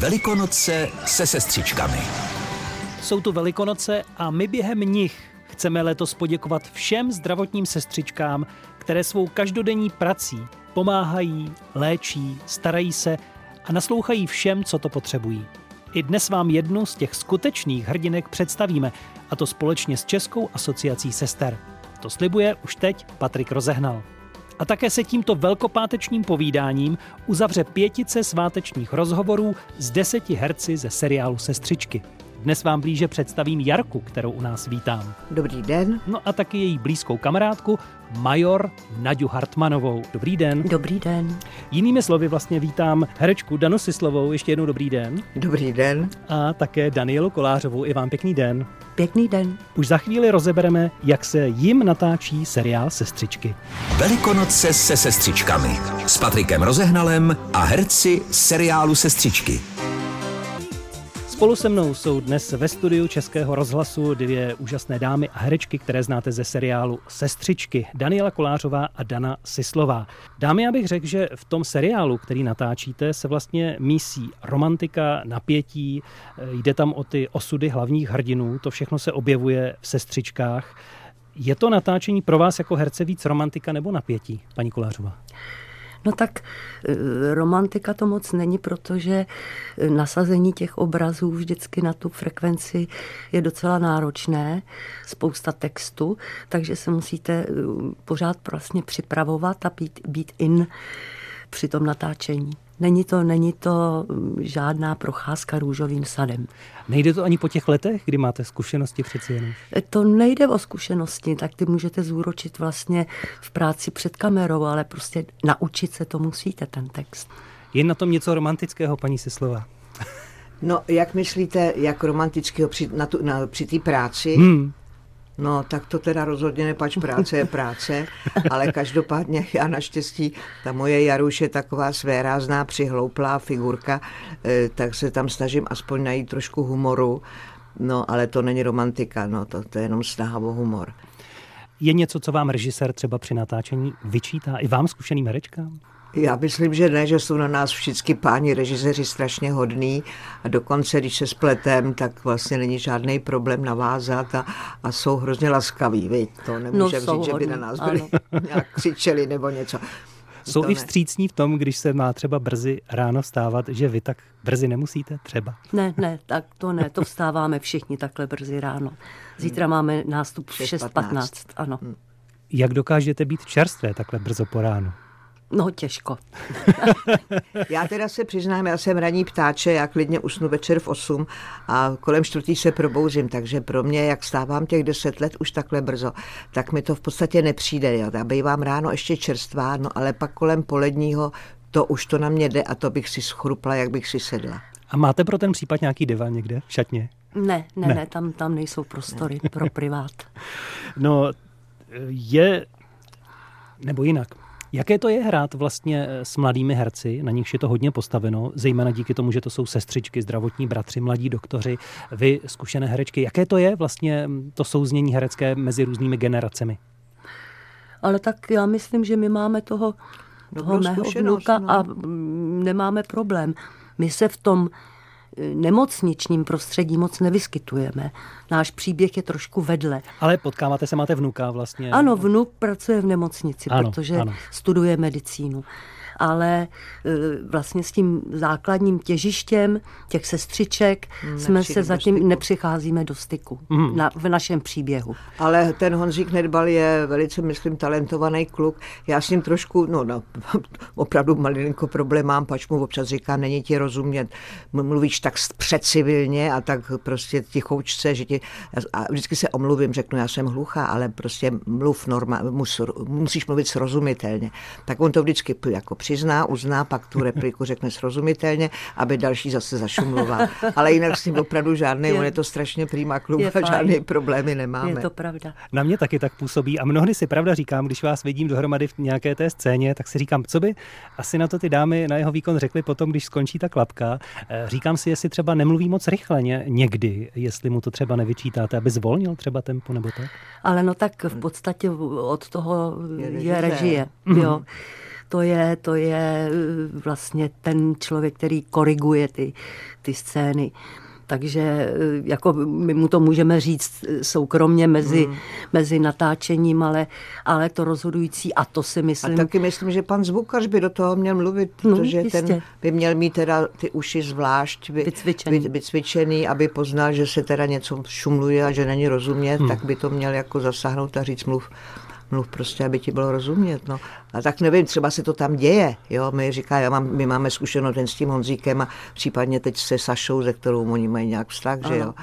Velikonoce se sestřičkami. Jsou tu Velikonoce a my během nich chceme letos poděkovat všem zdravotním sestřičkám, které svou každodenní prací pomáhají, léčí, starají se a naslouchají všem, co to potřebují. I dnes vám jednu z těch skutečných hrdinek představíme, a to společně s Českou asociací sester. To slibuje už teď Patrik Rozehnal. A také se tímto velkopátečním povídáním uzavře pětice svátečních rozhovorů s deseti herci ze seriálu Sestřičky. Dnes vám blíže představím Jarku, kterou u nás vítám. Dobrý den. No a taky její blízkou kamarádku, major Naďu Hartmanovou. Dobrý den. Dobrý den. Jinými slovy vlastně vítám herečku Danu Sislovou. Ještě jednou dobrý den. Dobrý den. A také Danielu Kolářovou. I vám pěkný den. Pěkný den. Už za chvíli rozebereme, jak se jim natáčí seriál Sestřičky. Velikonoce se sestřičkami. S Patrikem Rozehnalem a herci seriálu Sestřičky. Spolu se mnou jsou dnes ve studiu Českého rozhlasu dvě úžasné dámy a herečky, které znáte ze seriálu Sestřičky, Daniela Kolářová a Dana Sislová. Dámy, já bych řekl, že v tom seriálu, který natáčíte, se vlastně mísí romantika, napětí, jde tam o ty osudy hlavních hrdinů, to všechno se objevuje v Sestřičkách. Je to natáčení pro vás jako herce víc romantika nebo napětí, paní Kolářová? No tak eh, romantika to moc není, protože eh, nasazení těch obrazů vždycky na tu frekvenci je docela náročné, spousta textu, takže se musíte eh, pořád vlastně připravovat a být, být in při tom natáčení. Není to, není to mm, žádná procházka růžovým sadem. Nejde to ani po těch letech, kdy máte zkušenosti přeci jen? To nejde o zkušenosti, tak ty můžete zúročit vlastně v práci před kamerou, ale prostě naučit se to musíte, ten text. Je na tom něco romantického, paní Sislova? No, jak myslíte, jak romantického při, na tu, na, při té práci? Hmm. No, tak to teda rozhodně nepač práce je práce, ale každopádně já naštěstí, ta moje Jaruš je taková svérázná, přihlouplá figurka, eh, tak se tam snažím aspoň najít trošku humoru, no, ale to není romantika, no, to, to je jenom snaha o humor. Je něco, co vám režisér třeba při natáčení vyčítá i vám zkušeným herečkám? Já myslím, že ne, že jsou na nás všichni páni režiséři strašně hodní a dokonce, když se spletem, tak vlastně není žádný problém navázat a, a jsou hrozně laskaví, viď? To nemůžeme no, říct, že by na nás byli nějak křičeli nebo něco. Jsou to i vstřícní v tom, když se má třeba brzy ráno vstávat, že vy tak brzy nemusíte třeba? Ne, ne, tak to ne, to vstáváme všichni takhle brzy ráno. Zítra hmm. máme nástup v 6.15, ano. Hmm. Jak dokážete být čerstvé takhle brzo po ránu? No těžko. já teda se přiznám, já jsem ranní ptáče, já klidně usnu večer v 8 a kolem čtvrtý se probouzím, takže pro mě, jak stávám těch 10 let už takhle brzo, tak mi to v podstatě nepřijde. Jo. Já bývám ráno ještě čerstvá, no ale pak kolem poledního to už to na mě jde a to bych si schrupla, jak bych si sedla. A máte pro ten případ nějaký divan někde v šatně? Ne, ne, ne, ne tam, tam nejsou prostory ne. pro privát. No, je, nebo jinak, Jaké to je hrát vlastně eh, s mladými herci, na nichž je to hodně postaveno, zejména díky tomu, že to jsou sestřičky, zdravotní bratři, mladí doktoři, vy zkušené herečky. Jaké to je vlastně mm, to souznění herecké mezi různými generacemi? Ale tak já myslím, že my máme toho, toho mého vnuka no. a mm, nemáme problém. My se v tom nemocničním prostředí moc nevyskytujeme. Náš příběh je trošku vedle. Ale potkáváte se, máte vnuka vlastně. Ano, vnuk pracuje v nemocnici, ano, protože ano. studuje medicínu ale e, vlastně s tím základním těžištěm těch sestřiček hmm, jsme se zatím nepřicházíme do styku hmm. na, v našem příběhu. Ale ten Honzík Nedbal je velice, myslím, talentovaný kluk. Já s ním trošku, no, no opravdu malinko problém mám, pač mu občas říká, není ti rozumět, mluvíš tak předcivilně a tak prostě tichoučce, že ti, a vždycky se omluvím, řeknu, já jsem hluchá, ale prostě mluv normálně, musíš mluvit srozumitelně. Tak on to vždycky jako při přizná, uzná, pak tu repliku řekne srozumitelně, aby další zase zašumloval. Ale jinak s tím opravdu žádný, je, on je to strašně prýma klub a žádné problémy nemáme. Je to pravda. Na mě taky tak působí a mnohdy si pravda říkám, když vás vidím dohromady v nějaké té scéně, tak si říkám, co by asi na to ty dámy na jeho výkon řekly potom, když skončí ta klapka. Eh, říkám si, jestli třeba nemluví moc rychle někdy, jestli mu to třeba nevyčítáte, aby zvolnil třeba tempo nebo tak. Ale no tak v podstatě od toho je, je režie. Jo. To je, to je eh, vlastně ten člověk, který koriguje ty, ty scény. Takže eh, jako my mu to můžeme říct eh, soukromně mezi, hmm. mezi natáčením, ale, ale to rozhodující a to si myslím... A taky myslím, že pan zvukař by do toho měl mluvit, no, protože no, ten by měl mít teda ty uši zvlášť vycvičený. Vy, vycvičený, aby poznal, že se teda něco šumluje a že není rozumět, hmm. tak by to měl jako zasáhnout a říct mluv mluv prostě, aby ti bylo rozumět. No. A tak nevím, třeba se to tam děje. Jo? My říká, já mám, my máme zkušenost ten s tím Honzíkem a případně teď se Sašou, ze kterou oni mají nějak vztah, že jo.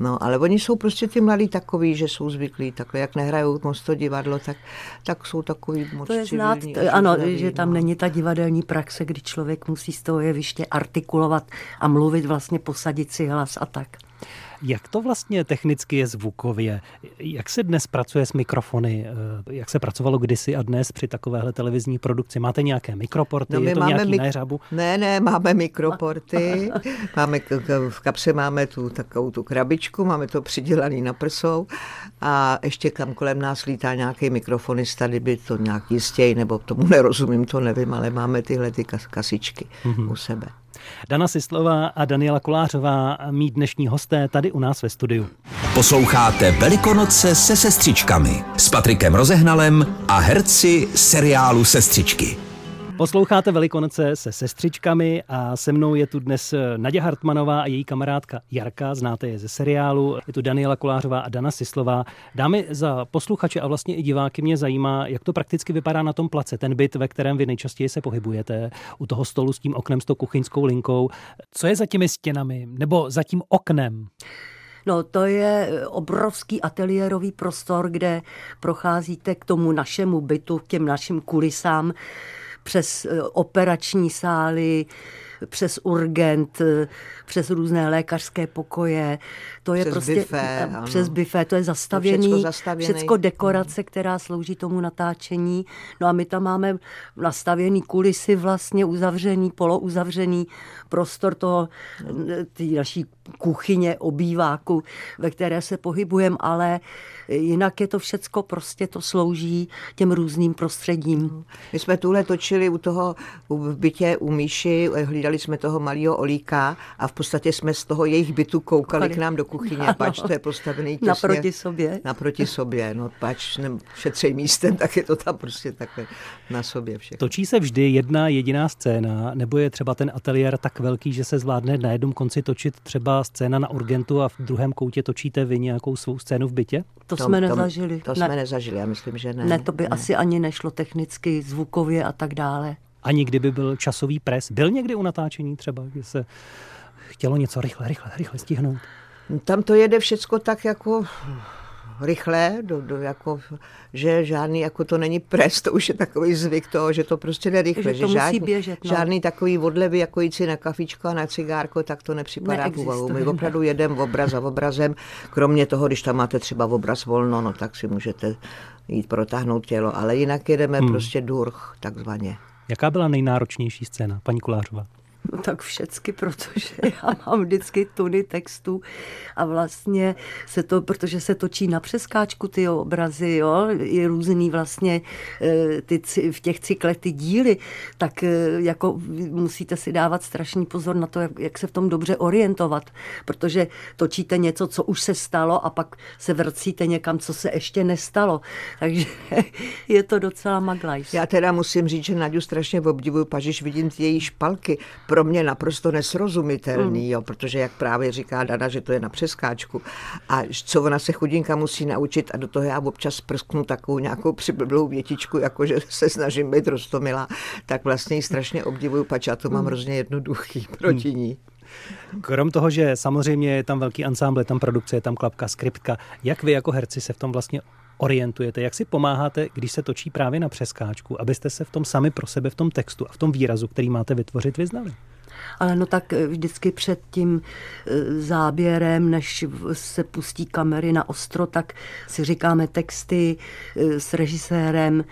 No, ale oni jsou prostě ty mladí takový, že jsou zvyklí takhle, jak nehrajou moc to divadlo, tak, tak jsou takový moc To je znát, to, ano, zdraví, že tam no. není ta divadelní praxe, kdy člověk musí z toho jeviště artikulovat a mluvit, vlastně posadit si hlas a tak. Jak to vlastně technicky je zvukově? Jak se dnes pracuje s mikrofony? Eh, jak se pracovalo kdysi a dnes při takovéhle televizní produkci? Máte nějaké mikroporty? No, je to máme nějaký mik- nářabu? Ne, ne, máme mikroporty. máme, v kapse máme tu takovou tu krabičku, máme to přidělaný na prsou a ještě tam kolem nás lítá nějaký mikrofonista, kdyby to nějak jistěji, nebo tomu nerozumím, to nevím, ale máme tyhle ty kasičky mm-hmm. u sebe. Dana Sislová a Daniela Kolářová, mít dnešní hosté tady u nás ve studiu. Posloucháte Velikonoce se sestřičkami s Patrikem Rozehnalem a herci seriálu Sestřičky. Posloucháte Velikonoce se sestřičkami a se mnou je tu dnes Naděja Hartmanová a její kamarádka Jarka, znáte je ze seriálu. Je tu Daniela Kolářová a Dana Sislová. Dámy, za posluchače a vlastně i diváky mě zajímá, jak to prakticky vypadá na tom place, ten byt, ve kterém vy nejčastěji se pohybujete, u toho stolu s tím oknem, s tou kuchyňskou linkou. Co je za těmi stěnami nebo za tím oknem? No, to je obrovský ateliérový prostor, kde procházíte k tomu našemu bytu, k těm našim kulisám přes eh, operační sály, přes urgent, eh, přes různé lékařské pokoje. To je přes prostě bifé, přes bifé, to je zastavěný, všecko dekorace, která slouží tomu natáčení. No a my tam máme nastavěný kulisy vlastně uzavřený, polouzavřený prostor toho, eh, té naší kuchyně, obýváku, ve které se pohybujeme, ale jinak je to všecko prostě to slouží těm různým prostředím. My jsme tuhle točili u toho v bytě u Míši, hlídali jsme toho malého Olíka a v podstatě jsme z toho jejich bytu koukali k nám do kuchyně, ano. pač to je postavený těsně. Naproti sobě. Naproti sobě, no pač ne, šetřej místem, tak je to tam prostě takhle na sobě všechno. Točí se vždy jedna jediná scéna, nebo je třeba ten ateliér tak velký, že se zvládne na jednom konci točit třeba scéna na urgentu a v druhém koutě točíte vy nějakou svou scénu v bytě? To tom, jsme nezažili. To, to ne. jsme nezažili, já myslím, že ne. Ne, to by ne. asi ani nešlo technicky, zvukově a tak dále. Ani kdyby byl časový pres. Byl někdy u natáčení třeba, kdy se chtělo něco rychle, rychle, rychle stihnout? Tam to jede všecko tak jako rychle, do, do, jako, že žádný, jako to není pres, to už je takový zvyk toho, že to prostě jde rychle. Že, to že žádný, běžet, no. žádný takový odlevy, jako jít si na kafičko a na cigárko, tak to nepřipadá v úvahu. My opravdu jedeme obraz za obrazem, kromě toho, když tam máte třeba obraz volno, no tak si můžete jít protáhnout tělo, ale jinak jedeme hmm. prostě durch, takzvaně. Jaká byla nejnáročnější scéna, paní Kulářová? No tak všecky, protože já mám vždycky tuny textu a vlastně se to, protože se točí na přeskáčku ty obrazy, jo, je různý vlastně eh, ty, v těch cyklech ty díly, tak eh, jako musíte si dávat strašný pozor na to, jak, jak se v tom dobře orientovat, protože točíte něco, co už se stalo a pak se vracíte někam, co se ještě nestalo. Takže je to docela maglajs. Já teda musím říct, že Naďu strašně obdivuju, pažiž vidím její špalky, pro mě naprosto nesrozumitelný, mm. jo, protože jak právě říká Dana, že to je na přeskáčku a co ona se chudinka musí naučit a do toho já občas prsknu takovou nějakou přiblblou větičku, jakože se snažím být rostomilá, tak vlastně ji strašně obdivuju, pač já to mám mm. hrozně jednoduchý proti mm. ní. Krom toho, že samozřejmě je tam velký ansámbl, je tam produkce, je tam klapka, skriptka, jak vy jako herci se v tom vlastně orientujete, jak si pomáháte, když se točí právě na přeskáčku, abyste se v tom sami pro sebe, v tom textu a v tom výrazu, který máte vytvořit, vyznali? Ale no tak eh, vždycky před tím eh, záběrem, než se pustí kamery na ostro, tak si říkáme texty eh, s režisérem.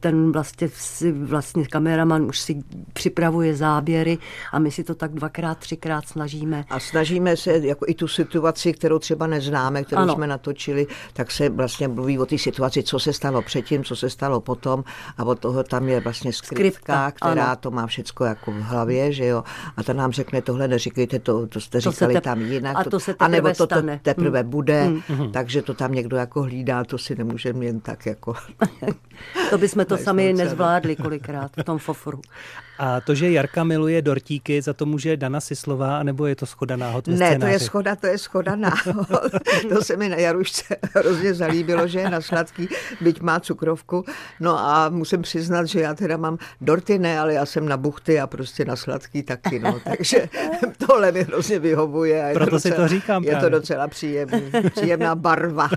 Ten vlastně, si, vlastně kameraman už si připravuje záběry a my si to tak dvakrát, třikrát snažíme. A snažíme se jako i tu situaci, kterou třeba neznáme, kterou ano. jsme natočili, tak se vlastně mluví o té situaci, co se stalo předtím, co se stalo potom a od toho tam je vlastně skriptka, skriptka která ano. to má všechno jako v hlavě, že jo. A ta nám řekne, tohle neříkejte, to, to jste to říkali tep- tam jinak. A to se teprve anebo to, to teprve hmm. bude, hmm. takže to tam někdo jako hlídá, to si nemůžeme jen tak jako... to bychom to sami nezvládli kolikrát v tom foforu. A to, že Jarka miluje dortíky, za to může Dana Sislová, nebo je to schoda náhod Ne, scénáři? to je schoda, to je schoda náhod. to se mi na Jarušce hrozně zalíbilo, že je na sladký, byť má cukrovku. No a musím přiznat, že já teda mám dorty ne, ale já jsem na buchty a prostě na sladký taky, no. Takže tohle mi hrozně vyhovuje. A je Proto to docela, si to říkám Je právě. to docela příjemný, příjemná barva.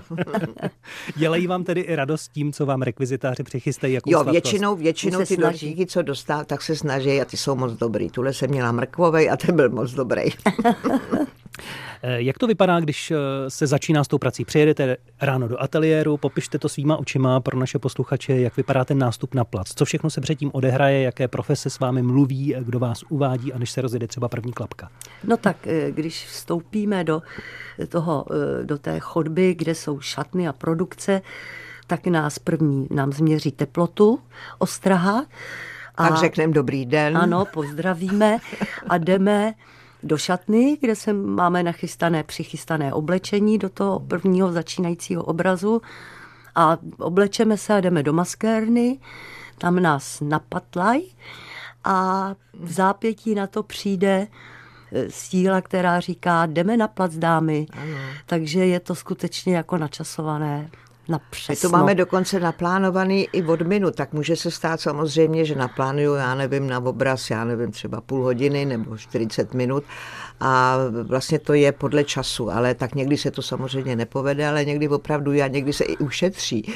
Dělají vám tedy i radost tím, co vám rekvizitáři přichystají jako Jo, většinou, většinou ty dortíky, co dostal, tak se snaží a ty jsou moc dobrý. Tuhle jsem měla mrkvovej a ten byl moc dobrý. Eh, jak to vypadá, když eh, se začíná s tou prací? Přijedete ráno do ateliéru, popište to svýma očima pro naše posluchače, jak vypadá ten nástup na plac. Co všechno se předtím odehraje, jaké profese s vámi mluví, kdo vás uvádí a než se rozjede třeba první klapka? No tak, eh, když vstoupíme do, toho, do té chodby, kde jsou šatny a produkce, tak nás první nám změří teplotu, ostraha. A tak řekneme dobrý den. Ano, pozdravíme a jdeme do šatny, kde se máme nachystané, přichystané oblečení do toho prvního začínajícího obrazu a oblečeme se a jdeme do maskérny, tam nás napatlaj a v zápětí na to přijde e, síla, která říká, jdeme na plac dámy. Ano. Takže je to skutečně jako načasované na přesno. My to máme dokonce naplánovaný i od minut, tak může se stát samozřejmě, že naplánuju, já nevím, na obraz, já nevím, třeba půl hodiny nebo 40 minut a vlastně to je podle času, ale tak někdy se to samozřejmě nepovede, ale někdy opravdu a někdy se i ušetří.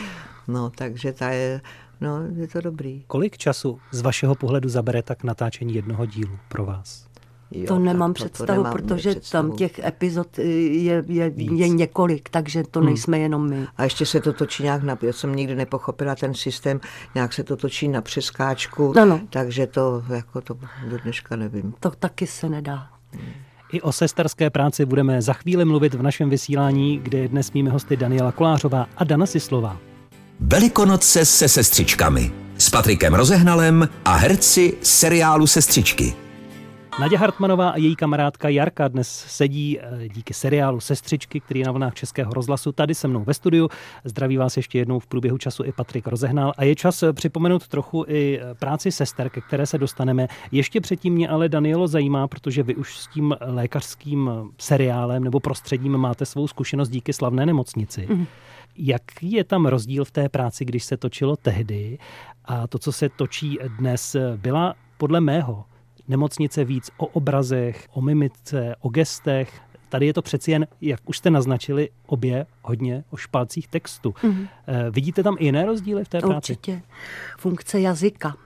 No, takže ta je, no, je to dobrý. Kolik času z vašeho pohledu zabere tak natáčení jednoho dílu pro vás? Jo, to nemám to, představu, to nemám protože představu. tam těch epizod je, je, je několik, takže to hmm. nejsme jenom my. A ještě se to točí nějak na, já jsem nikdy nepochopila ten systém, nějak se to točí na přeskáčku, ano. takže to jako to do dneška nevím. To taky se nedá. Hmm. I o sesterské práci budeme za chvíli mluvit v našem vysílání, kde je dnes mými hosty Daniela Kolářová a Dana Sislová. Velikonoce se sestřičkami. S Patrikem Rozehnalem a herci seriálu Sestřičky. Naděja Hartmanová a její kamarádka Jarka dnes sedí eh, díky seriálu Sestřičky, který je na vlnách Českého rozhlasu tady se mnou ve studiu. Zdraví vás ještě jednou v průběhu času i Patrik Rozehnal. A je čas eh, připomenout trochu i eh, práci sester, ke které se dostaneme. Ještě předtím mě ale Danielo zajímá, protože vy už s tím lékařským seriálem nebo prostředím máte svou zkušenost díky slavné nemocnici. Mm. Jaký je tam rozdíl v té práci, když se točilo tehdy a to, co se točí dnes, byla podle mého nemocnice víc o obrazech, o mimice, o gestech. Tady je to přeci jen, jak už jste naznačili, obě hodně o špalcích textu. Mm-hmm. Vidíte tam i jiné rozdíly v té práci? Určitě. Funkce jazyka.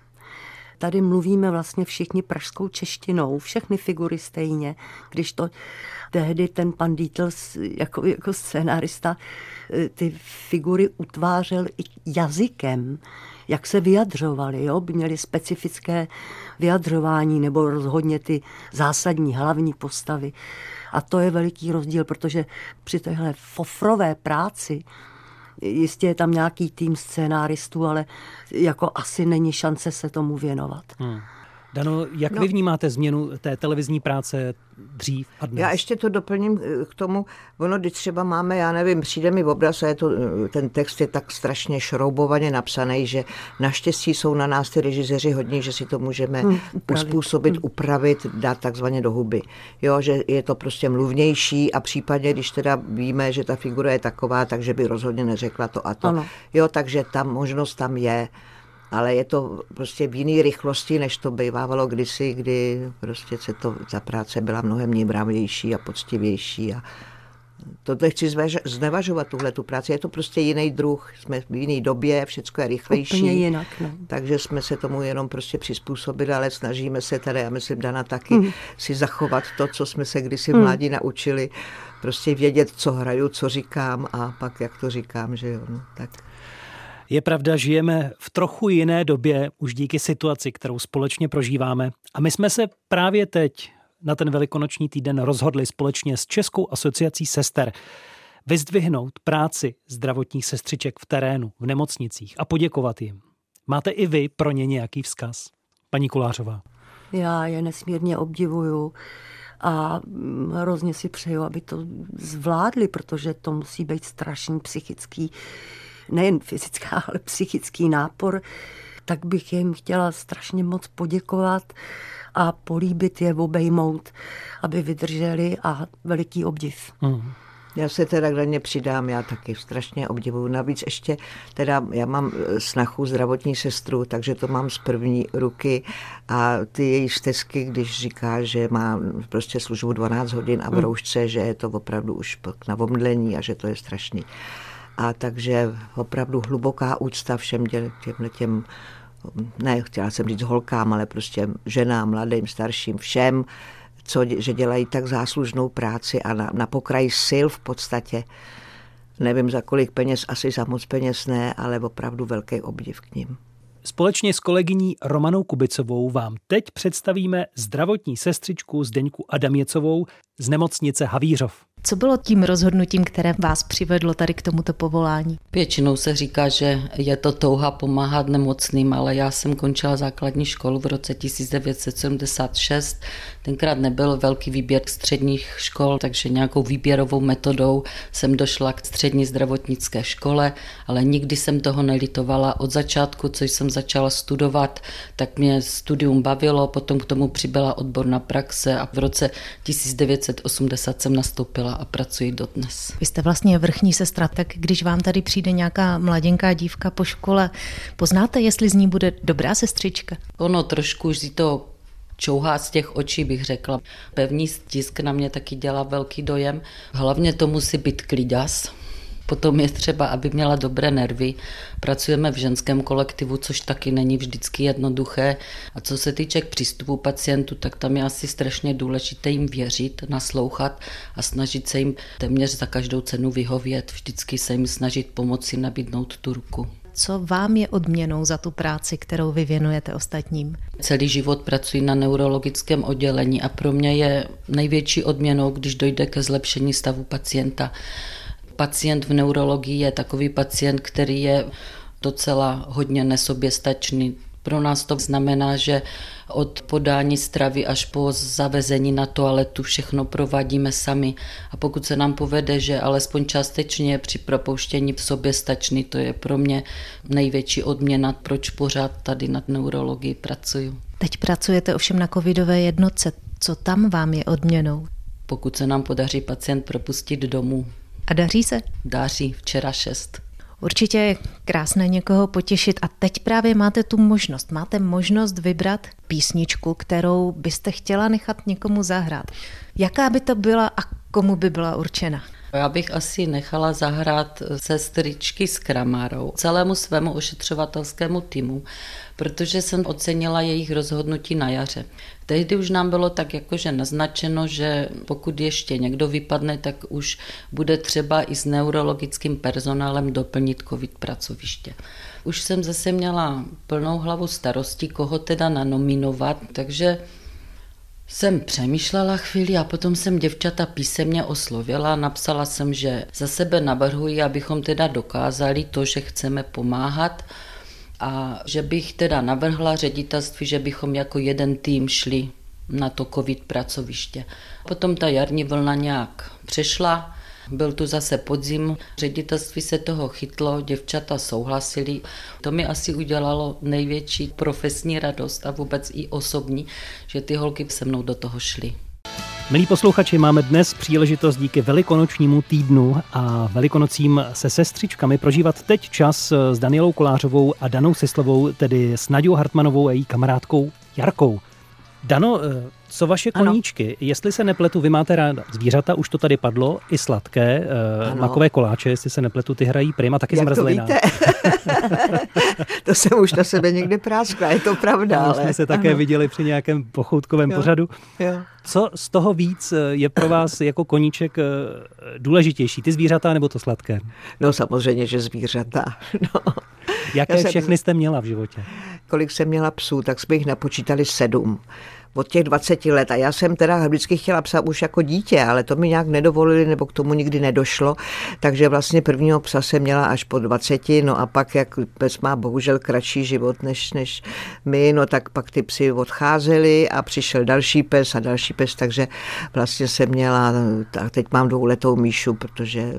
Tady mluvíme vlastně všichni pražskou češtinou, všechny figury stejně. Když to tehdy ten pan Dietls jako, jako scénárista eh, ty figury utvářel i jazykem jak se vyjadřovali, jo? měli specifické vyjadřování nebo rozhodně ty zásadní hlavní postavy. A to je veliký rozdíl, protože při téhle fofrové práci Jistě je tam nějaký tým scénáristů, ale jako asi není šance se tomu věnovat. Hmm. Dano, jak no. vy vnímáte změnu té televizní práce dřív a dnes? Já ještě to doplním eh, k tomu, ono, když třeba máme, já nevím, přijde mi v obraz a je to, eh, ten text je tak strašně šroubovaně napsaný, že naštěstí jsou na nás ty režiséři hodní, že si to můžeme hmm, uspůsobit, hmm. upravit, dát takzvaně do huby. Jo, že je to prostě mluvnější a případně, když teda víme, že ta figura je taková, takže by rozhodně neřekla to a to. Ano. Jo, takže ta možnost tam je ale je to prostě v jiné rychlosti, než to bývávalo kdysi, kdy prostě se to, ta práce byla mnohem níbravější a poctivější a to nechci znevažovat tuhle tu práci, je to prostě jiný druh, jsme v jiné době, všechno je rychlejší. Úplně jinak, no. Takže jsme se tomu jenom prostě přizpůsobili, ale snažíme se tady, já myslím, Dana taky, mm. si zachovat to, co jsme se kdysi v mhm. mládí mm. naučili, prostě vědět, co hraju, co říkám a pak jak to říkám, že jo, no, tak. Je pravda, žijeme v trochu jiné době už díky situaci, kterou společně prožíváme. A my jsme se právě teď na ten velikonoční týden rozhodli společně s Českou asociací sester vyzdvihnout práci zdravotních sestřiček v terénu, v nemocnicích a poděkovat jim. Máte i vy pro ně nějaký vzkaz? Paní Kolářová. Já je nesmírně obdivuju a hrozně si přeju, aby to zvládli, protože to musí být strašný psychický, nejen fyzická, ale psychický nápor, tak bych jim chtěla strašně moc poděkovat a políbit je, obejmout, aby vydrželi a veliký obdiv. Mm. Já se teda k ně přidám, já taky strašně obdivuju. Navíc ještě, teda já mám eh, snachu zdravotní sestru, takže to mám z první ruky a ty její stezky, když říká, že má prostě službu 12 hodin a v hmm. roušce, že je to opravdu už na omdlení a že to je strašný. A takže opravdu hluboká úcta všem těm, těm ne, chtěla jsem říct holkám, ale prostě ženám, mladým, starším, všem, co, že dělají tak záslužnou práci a na, na pokraji sil v podstatě. Nevím za kolik peněz, asi za moc peněz ne, ale opravdu velký obdiv k ním. Společně s kolegyní Romanou Kubicovou vám teď představíme zdravotní sestřičku Zdeňku Adaměcovou z nemocnice Havířov. Co bylo tím rozhodnutím, které vás přivedlo tady k tomuto povolání? Většinou se říká, že je to touha pomáhat nemocným, ale já jsem končila základní školu v roce 1976. Tenkrát nebyl velký výběr středních škol, takže nějakou výběrovou metodou jsem došla k střední zdravotnické škole, ale nikdy jsem toho nelitovala. Od začátku, co jsem začala studovat, tak mě studium bavilo, potom k tomu přibyla odborná praxe a v roce 1980 jsem nastoupila a pracuji dodnes. Vy jste vlastně vrchní sestra, tak když vám tady přijde nějaká mladinká dívka po škole, poznáte, jestli z ní bude dobrá sestřička? Ono trošku už si to čouhá z těch očí, bych řekla. Pevný stisk na mě taky dělá velký dojem. Hlavně to musí být klidas, Potom je třeba, aby měla dobré nervy. Pracujeme v ženském kolektivu, což taky není vždycky jednoduché. A co se týče k přístupu pacientů, tak tam je asi strašně důležité jim věřit, naslouchat a snažit se jim téměř za každou cenu vyhovět. Vždycky se jim snažit pomoci nabídnout tu ruku. Co vám je odměnou za tu práci, kterou vy věnujete ostatním? Celý život pracuji na neurologickém oddělení a pro mě je největší odměnou, když dojde ke zlepšení stavu pacienta pacient v neurologii je takový pacient, který je docela hodně nesoběstačný. Pro nás to znamená, že od podání stravy až po zavezení na toaletu všechno provádíme sami. A pokud se nám povede, že alespoň částečně při propouštění v sobě stačný, to je pro mě největší odměna, proč pořád tady nad neurologii pracuju. Teď pracujete ovšem na covidové jednotce. Co tam vám je odměnou? Pokud se nám podaří pacient propustit domů, a daří se? Daří, včera šest. Určitě je krásné někoho potěšit a teď právě máte tu možnost. Máte možnost vybrat písničku, kterou byste chtěla nechat někomu zahrát. Jaká by to byla a komu by byla určena? Já bych asi nechala zahrát sestričky s Kramarou celému svému ošetřovatelskému týmu, protože jsem ocenila jejich rozhodnutí na jaře. Tehdy už nám bylo tak jakože naznačeno, že pokud ještě někdo vypadne, tak už bude třeba i s neurologickým personálem doplnit covid pracoviště. Už jsem zase měla plnou hlavu starosti, koho teda nanominovat, takže jsem přemýšlela chvíli a potom jsem děvčata písemně oslovila. Napsala jsem, že za sebe navrhuji, abychom teda dokázali to, že chceme pomáhat a že bych teda navrhla ředitelství, že bychom jako jeden tým šli na to covid pracoviště. Potom ta jarní vlna nějak přešla, byl tu zase podzim, ředitelství se toho chytlo, děvčata souhlasili. To mi asi udělalo největší profesní radost a vůbec i osobní, že ty holky se mnou do toho šly. Milí posluchači, máme dnes příležitost díky velikonočnímu týdnu a velikonocím se sestřičkami prožívat teď čas s Danielou Kolářovou a Danou Sislovou, tedy s Naďou Hartmanovou a její kamarádkou Jarkou. Dano, Co vaše koníčky? Ano. Jestli se nepletu, vy máte ráda zvířata, už to tady padlo, i sladké, eh, ano. makové koláče, jestli se nepletu, ty hrají prima, taky Jak zmrzlina. to víte? to jsem už na sebe někde práskla, je to pravda. Ale... ale... jsme se také ano. viděli při nějakém pochoutkovém Jo. pořadu. Jo. Co z toho víc eh, je pro vás jako koníček eh, důležitější, ty zvířata nebo to sladké? No samozřejmě, že zvířata. No. Jaké Já jsem- všechny jste měla v životě? Kolik jsem měla psů, tak jsme jich napočítali sedm. Od těch 20 let. A já jsem teda vždycky chtěla psa už jako dítě, ale to mi nějak nedovolili, nebo k tomu nikdy nedošlo. Takže vlastně prvního psa jsem měla až po 20, no a pak, jak pes má bohužel kratší život než, než my, no tak pak ty psy odcházely a přišel další pes a další pes, takže vlastně jsem měla, a teď mám dvouletou Míšu, protože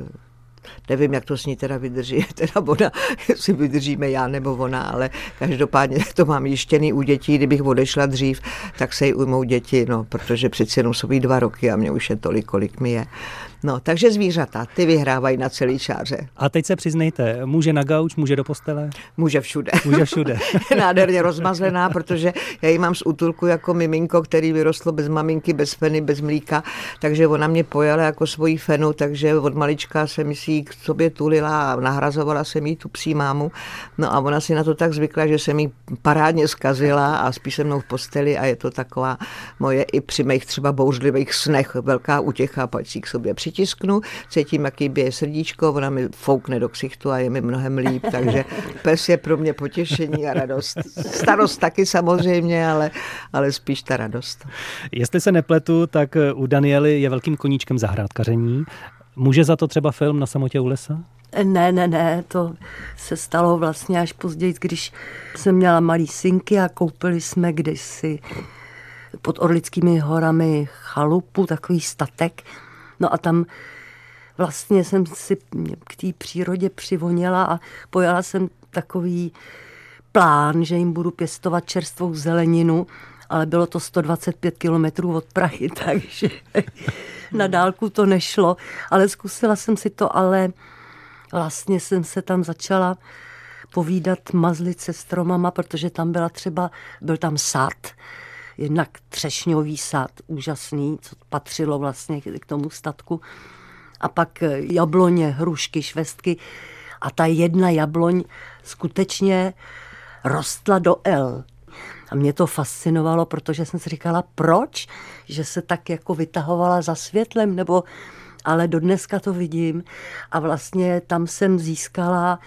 Nevím, jak to s ní teda vydrží, teda ona, jestli vydržíme já nebo ona, ale každopádně to mám jištěný u dětí, kdybych odešla dřív, tak se jí ujmou děti, no, protože přeci jenom jsou jí dva roky a mě už je tolik, kolik mi je. No, takže zvířata, ty vyhrávají na celý čáře. A teď se přiznejte, může na gauč, může do postele, Může všude. může všude. nádherně rozmazlená, protože já ji mám z útulku jako miminko, který vyrostlo bez maminky, bez feny, bez mlíka, takže ona mě pojala jako svoji fenu, takže od malička jsem si ji k sobě tulila a nahrazovala jsem jí tu psí mámu. No a ona si na to tak zvykla, že jsem jí parádně zkazila a spíš se mnou v posteli a je to taková moje i při mých třeba bouřlivých snech velká útěcha, pak si k sobě přitisknu, cítím, jaký bije srdíčko, ona mi foukne do ksichtu a je mi mnohem líp, takže pes je pro mě potěšení a radost. Starost taky samozřejmě, ale, ale spíš ta radost. Jestli se nepletu, tak eh, u Daniely je velkým koníčkem zahrádkaření. Může za to třeba film na samotě u lesa? Ne, ne, ne, to se stalo vlastně až později, když jsem měla malý synky a koupili jsme kdysi pod Orlickými horami chalupu, takový statek. No a tam vlastně jsem si k té přírodě přivonila a pojala jsem takový plán, že jim budu pěstovat čerstvou zeleninu, ale bylo to 125 kilometrů od Prahy, takže na dálku to nešlo, ale zkusila jsem si to, ale vlastně jsem se tam začala povídat mazlit se stromama, protože tam byla třeba, byl tam sad, jednak třešňový sad, úžasný, co patřilo vlastně k tomu statku, a pak jabloně, hrušky, švestky. A ta jedna jabloň skutečně rostla do L. A mě to fascinovalo, protože jsem si říkala, proč, že se tak jako vytahovala za světlem, nebo ale do dneska to vidím. A vlastně tam jsem získala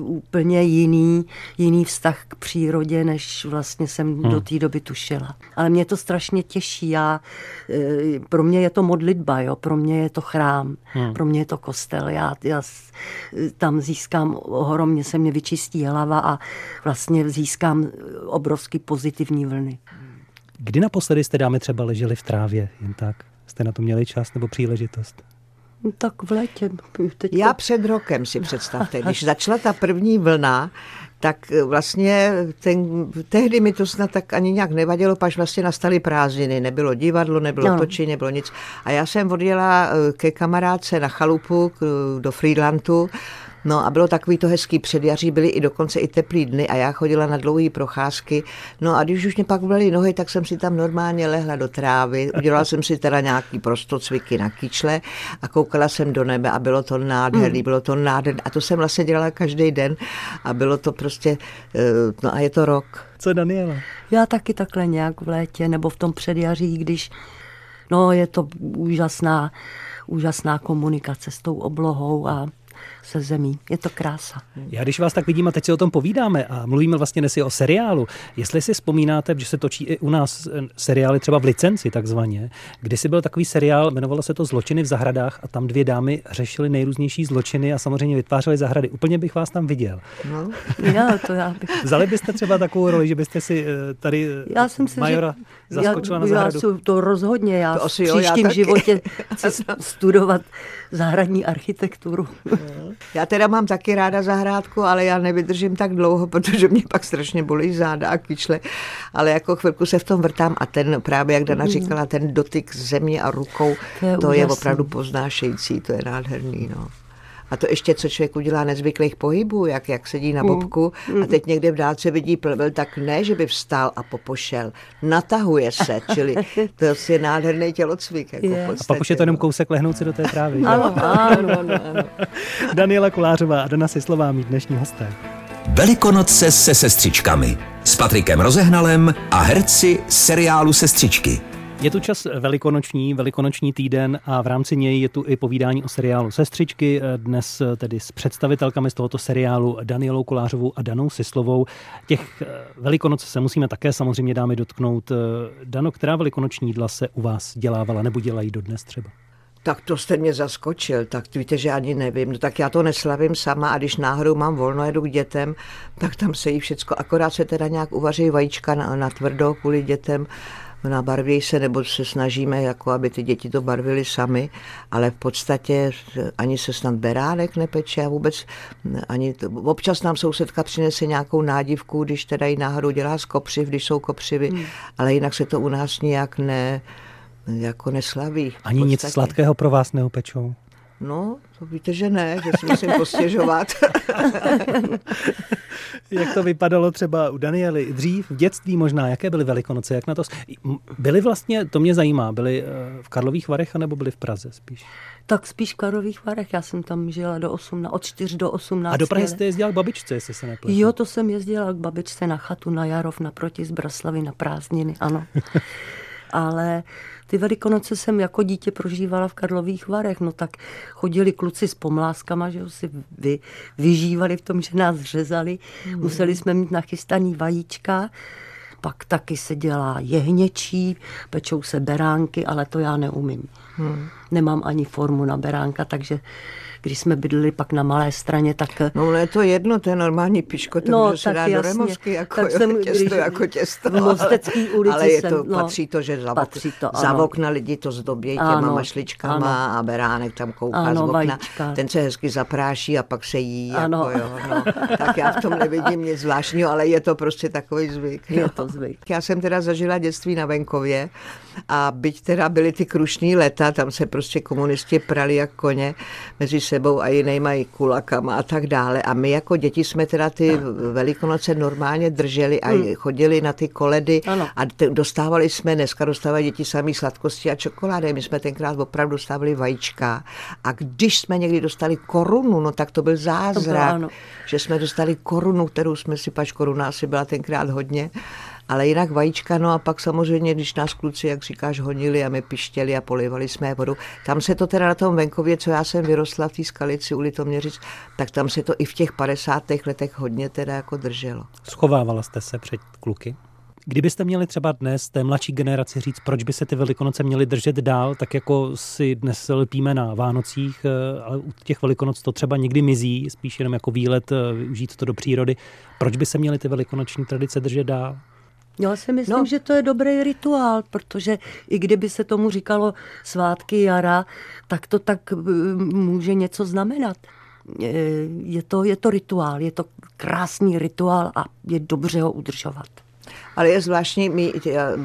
úplně jiný, jiný vztah k přírodě, než vlastně jsem hmm. do té doby tušila. Ale mě to strašně těší. Já, e, pro mě je to modlitba, jo? pro mě je to chrám, hmm. pro mě je to kostel. Já, já tam získám ohromně, se mě vyčistí hlava a vlastně získám obrovský pozitivní vlny. Kdy naposledy jste dámy třeba leželi v trávě, jen tak? Jste na to měli čas nebo příležitost? No, tak v létě. Teď Já před rokem si představte, když začala ta první vlna, tak vlastně ten, tehdy mi to snad tak ani nějak nevadilo, paž vlastně nastaly prázdniny, nebylo divadlo, nebylo No. točení, nebylo nic. A já jsem odjela eh, ke kamarádce na chalupu do Friedlandu, No a bylo takový to hezký předjaří, byly i dokonce i teplý dny a já chodila na dlouhé procházky. No a když už mě pak byly nohy, tak jsem si tam normálně lehla do trávy. Udělala jsem si teda nějaký prostocviky na kyčle a koukala jsem do nebe a bylo to nádherný, bylo to nádherný. A to jsem vlastně dělala každý den a bylo to prostě, eh, no a je to rok. Co Daniela? Já taky takhle nějak v létě nebo v tom předjaří, když no, je to úžasná, úžasná komunikace s tou oblohou a se zemí. Je to krása. Já když vás tak vidím a teď si o tom povídáme a mluvíme vlastně dnes i o seriálu, jestli si vzpomínáte, že se točí i u nás eh, seriály třeba v licenci takzvaně, kdysi byl takový seriál, jmenovalo se to Zločiny v zahradách a tam dvě dámy řešily nejrůznější zločiny a samozřejmě vytvářely zahrady. Úplně bych vás tam viděl. No. Já, to já bych... Vzali byste třeba takovou roli, že byste si eh, tady eh, Já jsem si Majora řek- zaskočila já, na zahradu? Já jsem to rozhodně, já To v asi jo, já příštím taky. životě chci studovat zahradní architekturu. Já teda mám taky ráda zahrádku, ale já nevydržím tak dlouho, protože mě pak strašně bolí záda a kyčle. Ale jako chvilku se v tom vrtám a ten právě, jak Dana říkala, ten dotyk země a rukou, To je to je opravdu poznášející, to je nádherný. No. A to ještě, co člověk udělá nezvyklých pohybů, jak, jak sedí na bobku a teď někde v dálce vidí plevel, tak ne, že by vstal a popošel. Natahuje se, čili to je nádherný tělocvik. Jako a pak už je to jenom kousek lehnout si do té trávy. Ano, ano, ano, ano. Daniela Kolářová a Dana Sislová mít dnešní hosté. Velikonoce se sestřičkami s Patrikem Rozehnalem a herci seriálu Sestřičky. Je tu čas velikonoční, velikonoční týden a v rámci něj je tu i povídání o seriálu Sestřičky, dnes tedy s představitelkami z tohoto seriálu Danielou Kolářovou a Danou Sislovou. Těch velikonoc se musíme také samozřejmě dámy dotknout. Dano, která velikonoční jídla se u vás dělávala nebo dělají dodnes třeba? Tak to jste mě zaskočil, tak víte, že ani nevím. No tak já to neslavím sama a když náhodou mám volno, jedu k dětem, tak tam se jí všecko, akorát se teda nějak uvaří vajíčka na, na tvrdo kvůli dětem, nabarví se, nebo se snažíme, jako aby ty děti to barvily sami, ale v podstatě ani se snad beránek nepeče a vůbec ani, to, občas nám sousedka přinese nějakou nádivku, když teda jí náhodou dělá z kopřiv, když jsou kopřivy, hmm. ale jinak se to u nás nijak ne, jako neslaví. Ani nic sladkého pro vás neopečou? No, to víte, že ne, že si musím postěžovat. jak to vypadalo třeba u Daniely dřív, v dětství možná, jaké byly velikonoce, jak na to... Byly vlastně, to mě zajímá, byly eh, v Karlových Varech nebo byly v Praze spíš? Tak spíš v Karlových Varech, já jsem tam žila do 8, od 4 do 18 A do Prahy jste jezdila k babičce, jestli se nepletu? Jo, to jsem jezdila k babičce na chatu na Jarov naproti z Braslavy na prázdniny, ano. Ale ty velikonoce jsem jako dítě prožívala v Karlových Varech, no tak chodili kluci s pomláskama, že si vy, vyžívali v tom, že nás řezali, mm. museli jsme mít nachystaný vajíčka, pak taky se dělá jehněčí, pečou se beránky, ale to já neumím. Hmm. Nemám ani formu na beránka, takže když jsme bydleli pak na malé straně, tak... No, no je to jedno, to je normální piško, to no, se dá jasně, do jako tak jo, jsem, těsto když, jako těsto. V Mostecký ulici ale je to, jsem, no, patří to, že za, patří to, za okna lidi to zdobí těma ano, mašličkama ano, a beránek tam kouká ano, z okna. Vajíčka. Ten se hezky zapráší a pak se jí. Ano. Jako, jo, no. tak já v tom nevidím nic zvláštního, ale je to prostě takový zvyk. Je no. to zvyk. Já jsem teda zažila dětství na venkově a byť teda byly ty krušní leta, tam se prostě komunisti prali jak koně mezi sebou a jinýma i kulakama a tak dále. A my jako děti jsme teda ty velikonoce normálně drželi a hmm. chodili na ty koledy ano. a t- dostávali jsme, dneska dostávají děti samý sladkosti a čokolády. My jsme tenkrát opravdu dostávali vajíčka. A když jsme někdy dostali korunu, no tak to byl zázrak, to bylo, že jsme dostali korunu, kterou jsme si, pač koruna asi byla tenkrát hodně, ale jinak vajíčka, no a pak samozřejmě, když nás kluci, jak říkáš, honili a my pištěli a polivali jsme vodu, tam se to teda na tom venkově, co já jsem vyrostla v té skalici u Litoměřic, tak tam se to i v těch 50. letech hodně teda jako drželo. Schovávala jste se před kluky? Kdybyste měli třeba dnes té mladší generaci říct, proč by se ty velikonoce měly držet dál, tak jako si dnes lepíme na Vánocích, eh, ale u těch velikonoc to třeba někdy mizí, spíš jenom jako výlet, eh, využít to do přírody. Proč by se měly ty velikonoční tradice držet dál? Já si myslím, no. že to je dobrý rituál, protože i kdyby se tomu říkalo svátky jara, tak to tak eh, může něco znamenat. Je to, je to rituál, je to krásný rituál a je dobře ho udržovat. Ale je zvláštní, my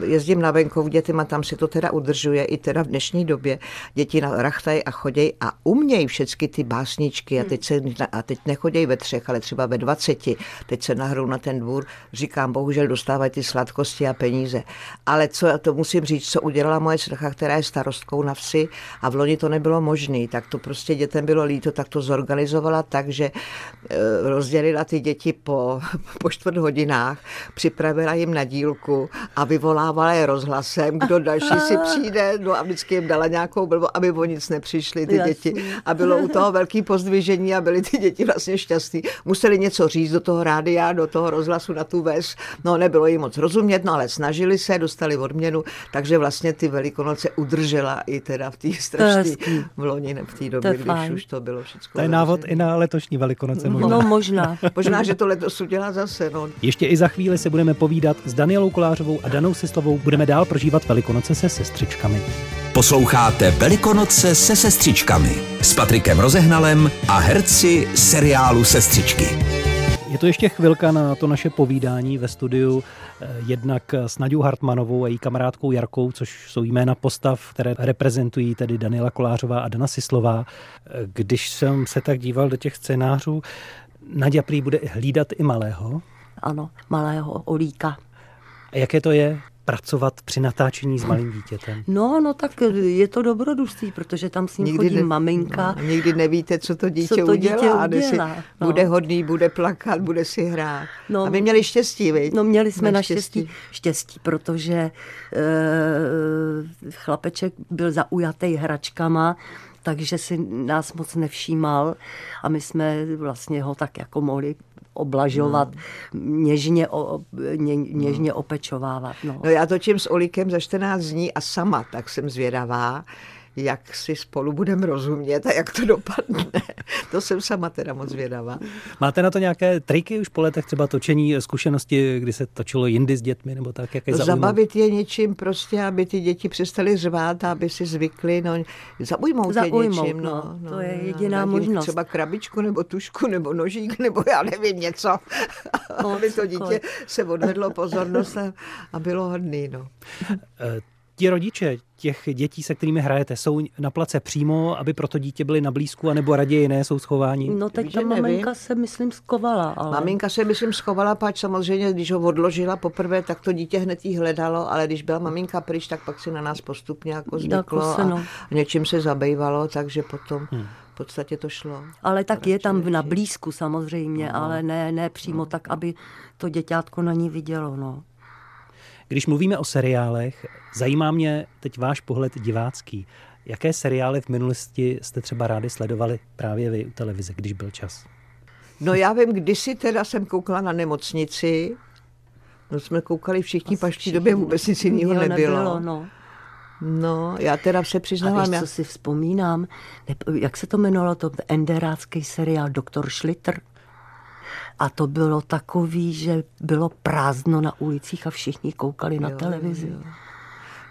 jezdím na venkov dětem a tam si to teda udržuje i teda v dnešní době. Děti na rachtaj a choděj a umějí všechny ty básničky a teď, se, a teď nechodějí ve třech, ale třeba ve dvaceti. Teď se nahrou na ten dvůr, říkám, bohužel dostávají ty sladkosti a peníze. Ale co, to musím říct, co udělala moje dcerka, která je starostkou na vsi a v loni to nebylo možné, tak to prostě dětem bylo líto, tak to zorganizovala tak, že eh, rozdělila ty děti po, po čtvrt hodinách, připravila jim na dílku a vyvolávala je rozhlasem, kdo další si přijde, no a vždycky jim dala nějakou blbo, aby o nic nepřišli ty Jasný. děti. A bylo u toho velký pozdvižení a byly ty děti vlastně šťastní. Museli něco říct do toho rádia, do toho rozhlasu na tu ves. No nebylo jim moc rozumět, no ale snažili se, dostali odměnu, takže vlastně ty velikonoce udržela i teda v té strašné v loni, v té době, když fajn. už to bylo všechno. To je návod i na letošní velikonoce možná. No možná. možná, že to letos udělá zase. No. Ještě i za chvíli se budeme povídat s Danielou Kolářovou a Danou Sistovou budeme dál prožívat Velikonoce se sestřičkami. Posloucháte Velikonoce se sestřičkami s Patrikem Rozehnalem a herci seriálu Sestřičky. Je to ještě chvilka na to naše povídání ve studiu eh, jednak s Naďou Hartmanovou a její kamarádkou Jarkou, což jsou jména postav, které reprezentují tedy Daniela Kolářová a Dana Sislová. Eh, když jsem se tak díval do těch scénářů, Nadia prý bude hlídat i malého. Ano, malého Olíka. A jaké to je pracovat při natáčení s malým dítětem? No, no tak je to dobrodružství, protože tam s ním nikdy chodí ne, maminka. No, nikdy nevíte, co to dítě, co to dítě udělá. udělá. Si, no. Bude hodný, bude plakat, bude si hrát. No, a my měli štěstí, viď? No měli jsme naštěstí štěstí. štěstí, protože e, chlapeček byl zaujatý hračkama, takže si nás moc nevšímal a my jsme vlastně ho tak jako mohli oblažovat, no. něžně, o, ně, něžně no. opečovávat. No. no já točím s Olikem za 14 dní a sama, tak jsem zvědavá, jak si spolu budeme rozumět a jak to dopadne. to jsem sama teda moc zvědavá. Máte na to nějaké triky už po letech třeba točení zkušenosti, kdy se točilo jindy s dětmi nebo tak? Jak je no, zabavit je něčím prostě, aby ty děti přestali řvát, aby si zvykli. No, zaujmout, zaujmout je něčím. No, no, to je jediná možnost. Třeba krabičku nebo tušku nebo nožík nebo já nevím něco. aby to dítě se odvedlo pozornost a bylo hodný. No. Ti rodiče těch dětí, se kterými hrajete, jsou na place přímo, aby pro to dítě byli na blízku, anebo raději ne, jsou schováni? No teď ta maminka se, myslím, skovala. Ale... Maminka se, myslím, schovala, pač samozřejmě, když ho odložila poprvé, tak to dítě hned jí hledalo, ale když byla maminka pryč, tak pak si na nás postupně jako zvyklo se, no. a něčím se zabývalo, takže potom... Hmm. V podstatě to šlo. Ale tak je tam na blízku samozřejmě, no. ale ne, ne přímo no. tak, aby to děťátko na ní vidělo. No. Když mluvíme o seriálech, zajímá mě teď váš pohled divácký. Jaké seriály v minulosti jste třeba rádi sledovali právě vy u televize, když byl čas? No já vím, kdysi teda jsem koukala na nemocnici, no jsme koukali všichni, pač v té době vůbec nic jiného nebylo. nebylo no. No, já teda se přiznávám. A víš, co si vzpomínám? Ne, jak se to jmenovalo, to enderácký seriál Doktor Schlitter? A to bylo takový, že bylo prázdno na ulicích a všichni koukali na jo, televizi. Jo.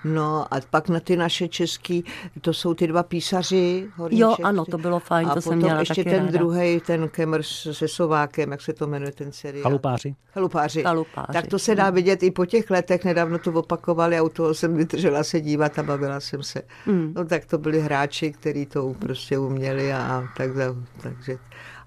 No a pak na ty naše český, to jsou ty dva písaři. Horníček, jo, ano, to bylo fajn, a to jsem měla ještě taky ten druhý, ten Kemr se Sovákem, jak se to jmenuje ten seriál. Chalupáři. Chalupáři. Chalupáři. Tak to se dá vidět i po těch letech, nedávno to opakovali a u toho jsem vydržela se dívat a bavila jsem se. Mm. No tak to byli hráči, kteří to prostě uměli a tak, takže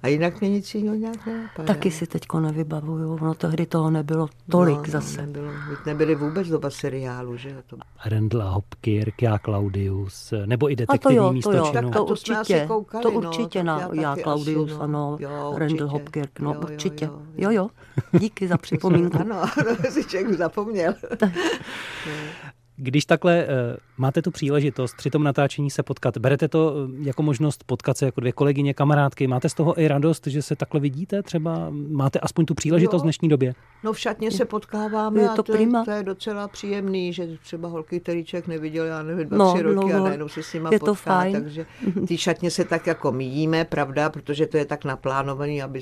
a jinak mě nic jiného nějak nenapadá. Taky si teďko nevybavuju, no tehdy toho nebylo tolik no, zase. No, nebylo, nebyly vůbec doba seriálu, že? To... Rendla Hopkirk, já Claudius, nebo i detektivní místo to, jo, tak to, určitě, koukali, to určitě no, na já Claudius, asi, no. ano, jo, Rendl Hopkirk, no jo, jo, určitě. Jo, jo, jo. jo. Díky za připomínku. ano, ano, si člověk zapomněl. Když takhle uh, máte tu příležitost při tom natáčení se potkat, berete to eh, jako možnost potkat se jako dvě kolegyně, kamarádky, máte z toho i radost, že se takhle vidíte třeba? Máte aspoň tu příležitost jo. v dnešní době? No v šatně se potkáváme je to, a to, prima. to je docela příjemný, že třeba holky, který člověk neviděl, já nevím, dva, no, tři roky no, a najednou se s nima je potká, to fajn. takže ty šatně se tak jako míjíme, pravda, protože to je tak naplánovaný, aby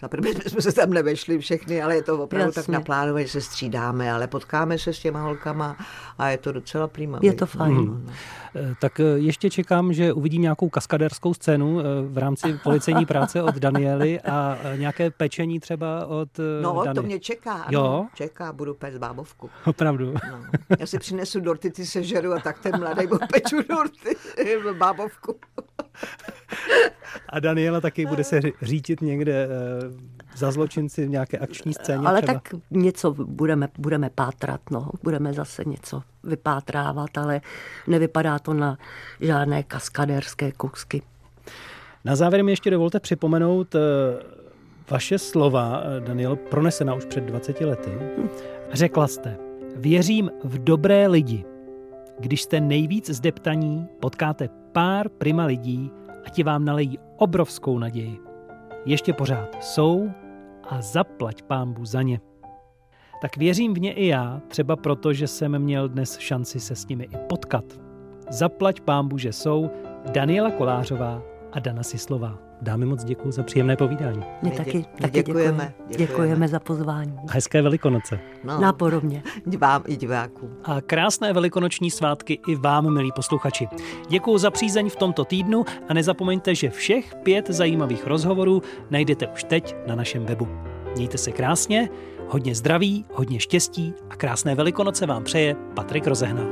za prvé jsme se tam nevešli všechny, ale je to opravdu Jasně. tak naplánované, že se střídáme, ale potkáme se s těma holkama a je to docela prýma. Je to fajn. Hmm. Tak eh, ještě čekám, že uvidím nějakou kaskaderskou scénu v rámci policejní práce od Daniely a nějaké pečení třeba od No, Dany. to mě čeká. Ano, jo? Čeká, budu pec bábovku. Opravdu. No. Já si přinesu dorty, ty sežeru a tak ten mladý peču dorty, bábovku. A Daniela taky bude se řítit někde eh, za zločinci v nějaké akční scéně Ale třeba? tak něco budeme, budeme pátrat, no. Budeme zase něco vypátrávat, ale nevypadá to na žádné kaskaderské kousky. Na závěr mi ještě dovolte připomenout eh, vaše slova, eh, Daniel, pronesena už před 20 lety. Řekla jste, věřím v dobré lidi. Když jste nejvíc zdeptaní, potkáte pár prima lidí, a ti vám nalejí obrovskou naději. Ještě pořád jsou a zaplať pámbu za ně. Tak věřím v ně i já, třeba proto, že jsem měl dnes šanci se s nimi i potkat. Zaplať pámbu, že jsou Daniela Kolářová a Dana Sislová. Dámy moc děkuji za příjemné povídání. My, My taky, dě- taky děkujeme, děkujeme. děkujeme. Za pozvání. A hezké velikonoce. No, Náporovně. vám i divákům. A krásné velikonoční svátky i vám, milí posluchači. Děkuji za přízeň v tomto týdnu a nezapomeňte, že všech pět zajímavých rozhovorů najdete už teď na našem webu. Mějte se krásně, hodně zdraví, hodně štěstí a krásné velikonoce vám přeje Patrik Rozehnal.